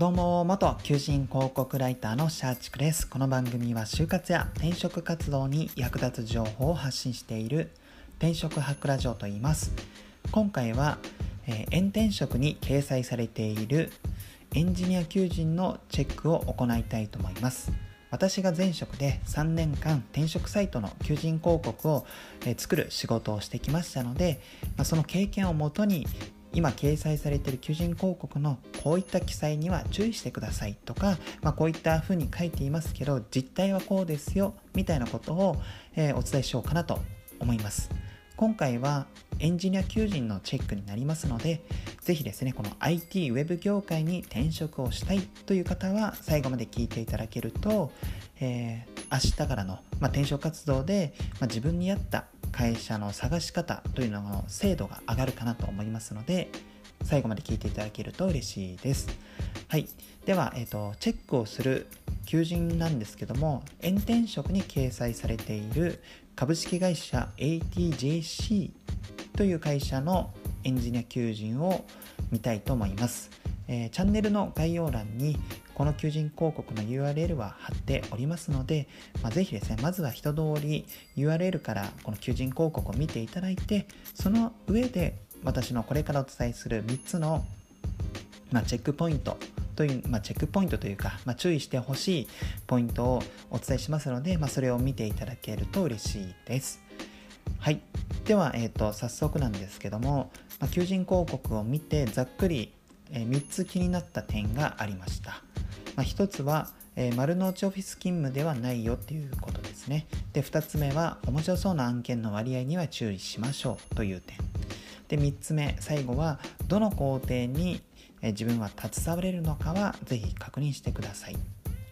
どうも元求人広告ライターのシャーチクです。この番組は就活や転職活動に役立つ情報を発信している転職ハックラジオと言います。今回は、えー、炎転職に掲載されているエンジニア求人のチェックを行いたいと思います。私が前職で3年間転職サイトの求人広告を作る仕事をしてきましたのでその経験をもとに今掲載されている求人広告のこういった記載には注意してくださいとか、まあ、こういったふうに書いていますけど実態はこうですよみたいなことを、えー、お伝えしようかなと思います。今回はエンジニア求人のチェックになりますのでぜひですねこの IT ウェブ業界に転職をしたいという方は最後まで聞いていただけると、えー、明日からの、まあ、転職活動で、まあ、自分に合った会社の探し方というのの精度が上がるかなと思いますので最後まで聞いていただけると嬉しいです。はい。では、えっ、ー、と、チェックをする求人なんですけども、炎天職に掲載されている株式会社 ATJC という会社のエンジニア求人を見たいと思います。えー、チャンネルの概要欄にこの求人広告の URL は貼っておりますので、まあ、ぜひですね、まずは一通り URL からこの求人広告を見ていただいて、その上で私のこれからお伝えする3つの、まあ、チェックポイントという、まあ、チェックポイントというか、まあ、注意してほしいポイントをお伝えしますので、まあ、それを見ていただけると嬉しいです。はい。では、えーと、早速なんですけども、ま、求人広告を見てざっくり、え、3つ気になった点がありました。まあ、1つは、えー、丸の内オフィス勤務ではないよっていうことですね。で、2つ目は、面白そうな案件の割合には注意しましょうという点。で、3つ目、最後は、どの工程に、え自分は携われるのかは、ぜひ確認してください。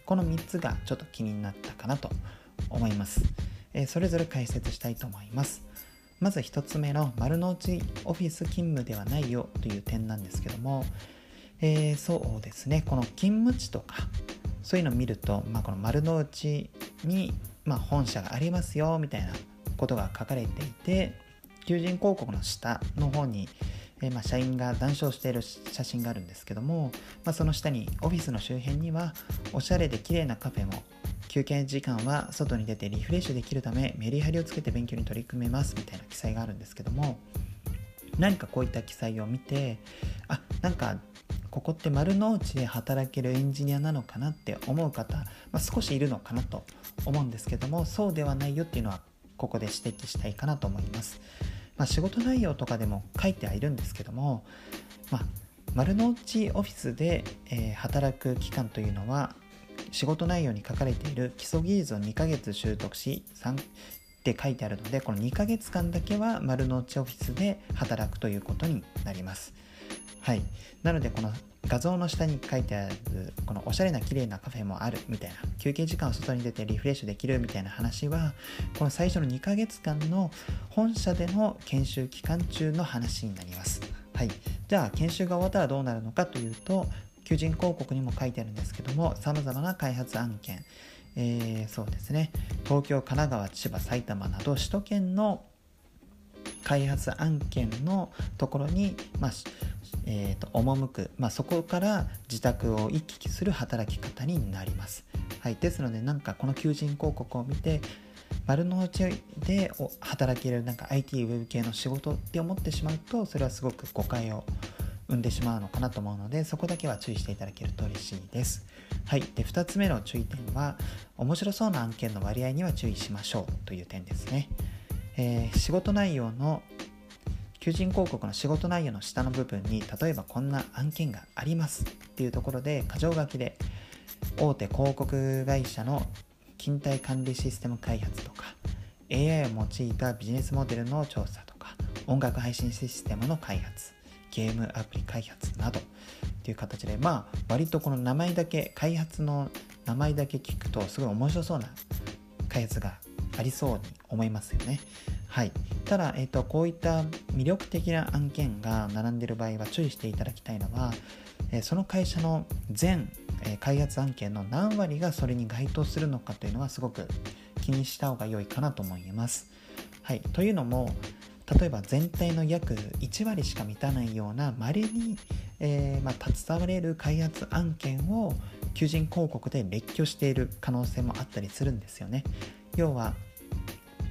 この3つがちょっと気になったかなと思います。えそれぞれ解説したいと思います。まず1つ目の丸の内オフィス勤務ではないよという点なんですけども、えー、そうですね。この勤務地とかそういうのを見ると、まあ、この丸の内に、まあ、本社がありますよみたいなことが書かれていて求人広告の下の方に、えー、まあ、社員が談笑している写真があるんですけども、まあ、その下にオフィスの周辺にはおしゃれで綺麗なカフェも休憩時間は外に出てリフレッシュできるためメリハリをつけて勉強に取り組めますみたいな記載があるんですけども何かこういった記載を見てあなんかここって丸の内で働けるエンジニアなのかなって思う方、まあ、少しいるのかなと思うんですけどもそうではないよっていうのはここで指摘したいかなと思います、まあ、仕事内容とかでも書いてはいるんですけども、まあ、丸の内オフィスで、えー、働く期間というのは仕事内容に書かれている基礎技術を2ヶ月習得し3って書いてあるのでこの2ヶ月間だけは丸の内オフィスで働くということになります。はい。なので、この画像の下に書いてある、このおしゃれな綺麗なカフェもあるみたいな、休憩時間を外に出てリフレッシュできるみたいな話は、この最初の2ヶ月間の本社での研修期間中の話になります。はい。じゃあ、研修が終わったらどうなるのかというと、求人広告にも書いてあるんですけども、様々な開発案件、えー、そうですね、東京、神奈川、千葉、埼玉など首都圏の開発案件のところに、まあ、えーと、赴く、まあ、そこから自宅を行き来する働き方になります。はい、ですのでなんかこの求人広告を見て丸の内で働けるなんか IT ウェブ系の仕事って思ってしまうとそれはすごく誤解を生んでしまうのかなと思うのでそこだけは注意していただけると嬉しいです。はい、で2つ目の注意点は面白そうな案件の割合には注意しましょうという点ですね。えー、仕事内容の求人広告の仕事内容の下の部分に例えばこんな案件がありますっていうところで箇条書きで大手広告会社の勤怠管理システム開発とか AI を用いたビジネスモデルの調査とか音楽配信システムの開発ゲームアプリ開発などっていう形でまあ割とこの名前だけ開発の名前だけ聞くとすごい面白そうな開発がありそうに思いますよね。はい、ただ、えーと、こういった魅力的な案件が並んでる場合は注意していただきたいのは、え、その会社の全、え、開発案件の何割がそれに該当するのかというのはすごく気にした方が良いかなと思います。はい、というのも例えば全体の約1割しか満たないようなまれに、えー、まあ、携われる開発案件を求人広告で列挙している可能性もあったりするんですよね。要は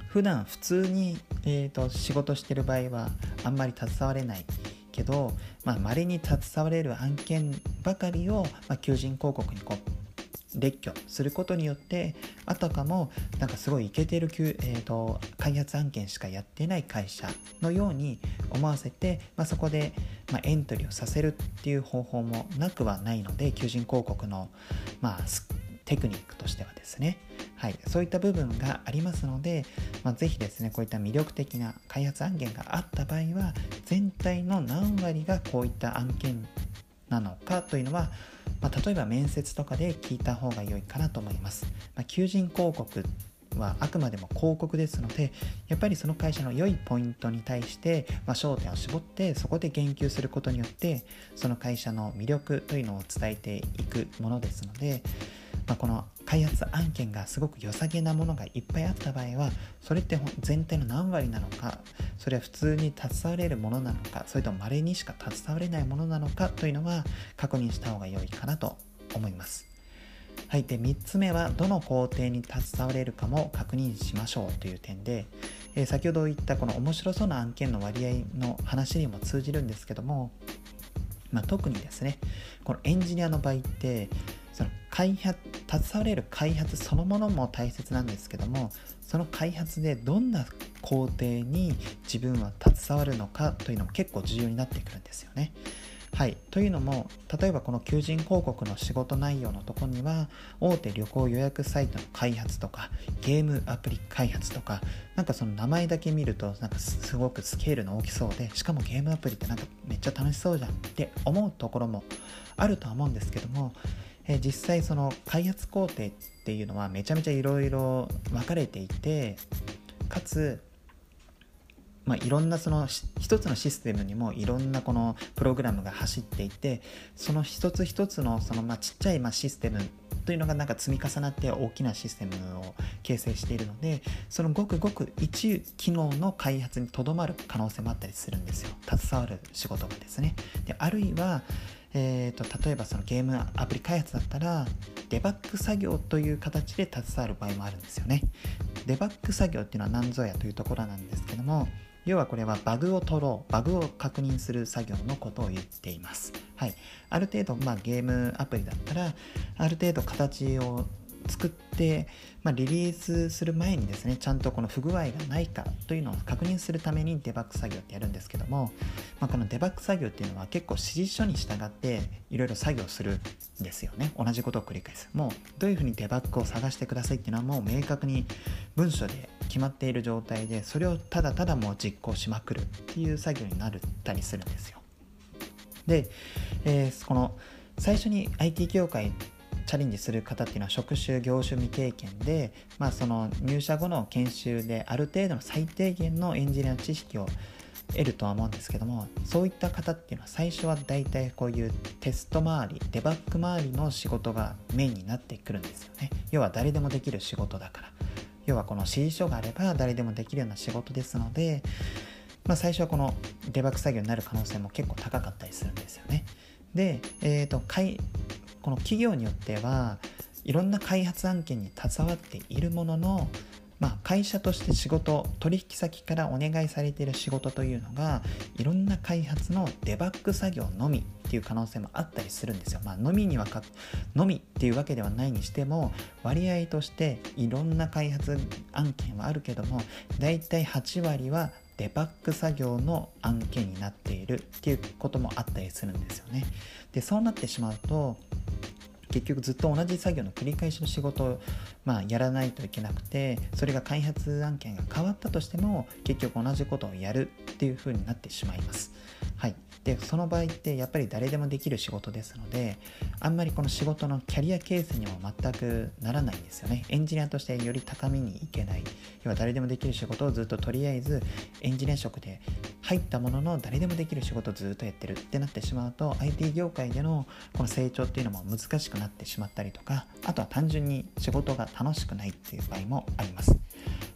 普段普通に、えーと、仕事してる場合はあんまり携われないけどまあ、稀に携われる案件ばかりを、まあ、求人広告にこう列挙することによってあたかもなんかすごいイケてる、えーと、開発案件しかやってない会社のように思わせて、まあ、そこで、ま、エントリーをさせるっていう方法もなくはないので求人広告の、まあ、テクニックとしてはですね、はい、そういった部分がありますので、まあ、ぜひですねこういった魅力的な開発案件があった場合は全体の何割がこういった案件なのかというのはまあ、例えば面接とかで聞いた方が良いかなと思います。まあ、求人広告はあくまでも広告ですのでやっぱりその会社の良いポイントに対して、まあ、焦点を絞ってそこで言及することによってその会社の魅力というのを伝えていくものですので、まあ、この開発案件がすごく良さげなものがいっぱいあった場合はそれって全体の何割なのかそれは普通に携われるものなのかそれとも稀にしか携われないものなのかというのは確認した方が良いかなと思います。はい、で3つ目はどの工程に携われるかも確認しましょうという点で、えー、先ほど言ったこの面白そうな案件の割合の話にも通じるんですけども、まあ、特にですねこのエンジニアの場合ってその開発携われる開発そのものも大切なんですけどもその開発でどんな工程に自分は携わるのかというのも結構重要になってくるんですよね。はい、というのも例えばこの求人広告の仕事内容のところには大手旅行予約サイトの開発とかゲームアプリ開発とかなんかその名前だけ見るとなんかすごくスケールの大きそうでしかもゲームアプリってなんかめっちゃ楽しそうじゃんって思うところもあるとは思うんですけどもえ、実際その開発工程っていうのはめちゃめちゃいろいろ分かれていてかつまあ、いろんなその一つのシステムにもいろんなこのプログラムが走っていてその一つ一つのそのまあちっちゃいまシステムというのがなんか積み重なって大きなシステムを形成しているのでそのごくごく一機能の開発にとどまる可能性もあったりするんですよ。携わる仕事がですね。であるいはえーと、例えばそのゲームアプリ開発だったらデバッグ作業という形で携わる場合もあるんですよね。デバッグ作業っていうのは何ぞやというところなんですけども要はこれはバグを取ろうバグを確認する作業のことを言っています。はい。ある程度、まあ、ゲームアプリだったらある程度形を作って、まあ、リリースする前にですねちゃんとこの不具合がないかというのを確認するためにデバッグ作業ってやるんですけども、まあ、このデバッグ作業っていうのは結構指示書に従っていろいろ作業するんですよね。同じことを繰り返す。もうどういうふうにデバッグを探してくださいっていうのはもう明確に文書で決まっている状態でそれをただただもう実行しまくるっていう作業になったりするんですよ。で、えー、この最初に IT 業界チャレンジする方っていうのは職種業種未経験で、まあ、その入社後の研修である程度の最低限のエンジニアの知識を得るとは思うんですけどもそういった方っていうのは最初は大体こういうテスト周りデバッグ周りの仕事がメインになってくるんですよね。要は誰でもできる仕事だから。要はこの指示書があれば誰でもできるような仕事ですので、まあ、最初はこのデバッグ作業になる可能性も結構高かったりするんですよね。で、えーと、この企業によってはいろんな開発案件に携わっているものの、まあ、会社として仕事取引先からお願いされている仕事というのがいろんな開発のデバッグ作業のみっていう可能性もあったりするんですよ。まあ、のみにはかのみっていうわけではないにしても割合としていろんな開発案件はあるけどもだいたい8割はデバッグ作業の案件になっているっていうこともあったりするんですよね。でそうなってしまうと結局ずっと同じ作業の繰り返しの仕事を、まあ、やらないといけなくてそれが開発案件が変わったとしても結局同じことをやるっていう風になってしまいます。はい、でその場合ってやっぱり誰でもできる仕事ですのであんまりこの仕事のキャリア形成にも全くならないんですよね。エンジニアとしてより高みにいけない。要は誰でもできる仕事をずっととりあえずエンジニア職で入ったものの誰でもできる仕事をずっとやってるってなってしまうと IT 業界でのこの成長っていうのも難しくなってしまったりとかあとは単純に仕事が楽しくないっていう場合もあります。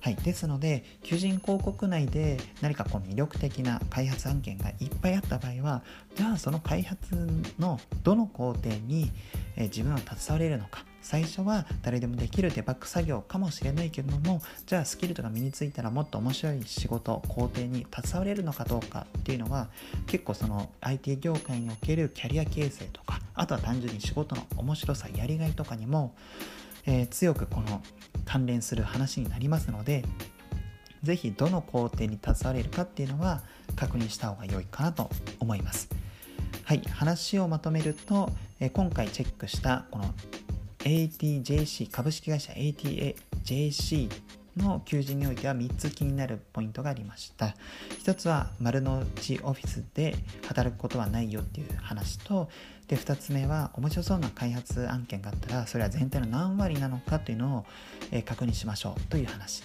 はい、ですので求人広告内で何かこう魅力的な開発案件がいっぱいあった場合はじゃあその開発のどの工程に、え自分は携われるのか。最初は誰でもできるデバッグ作業かもしれないけれどもじゃあスキルとか身についたらもっと面白い仕事工程に携われるのかどうかっていうのは結構その IT 業界におけるキャリア形成とかあとは単純に仕事の面白さやりがいとかにも、えー、強くこの関連する話になりますので是非どの工程に携われるかっていうのは確認した方が良いかなと思います。はい、話をまとめると、え今回チェックしたこの ATJC 株式会社 ATAJC の求人においては3つ気になるポイントがありました。1つは丸の内オフィスで働くことはないよっていう話とで2つ目は面白そうな開発案件があったらそれは全体の何割なのかというのを、え確認しましょうという話。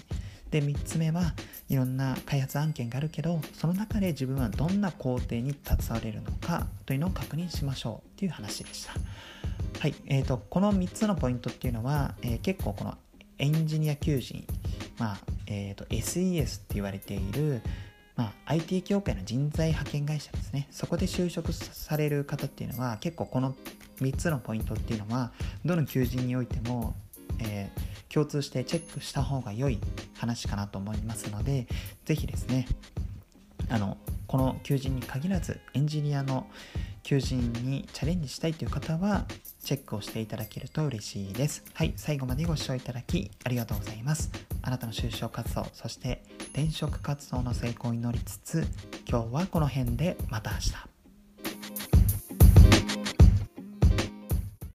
で3つ目はいろんな開発案件があるけどその中で自分はどんな工程に携われるのかというのを確認しましょうという話でした。はい、えーと、この3つのポイントっていうのは、えー、結構このエンジニア求人、まあえーと、SES って言われている、まあ、IT 業界の人材派遣会社ですね。そこで就職される方っていうのは結構この3つのポイントっていうのはどの求人においても、えー、共通してチェックした方が良い話かなと思いますので是非ですねあのこの求人に限らずエンジニアの求人にチャレンジしたいという方はチェックをしていただけると嬉しいです。はい、最後までご視聴いただきありがとうございます。あなたの就職活動、そして転職活動の成功を祈りつつ、今日はこの辺でまた明日。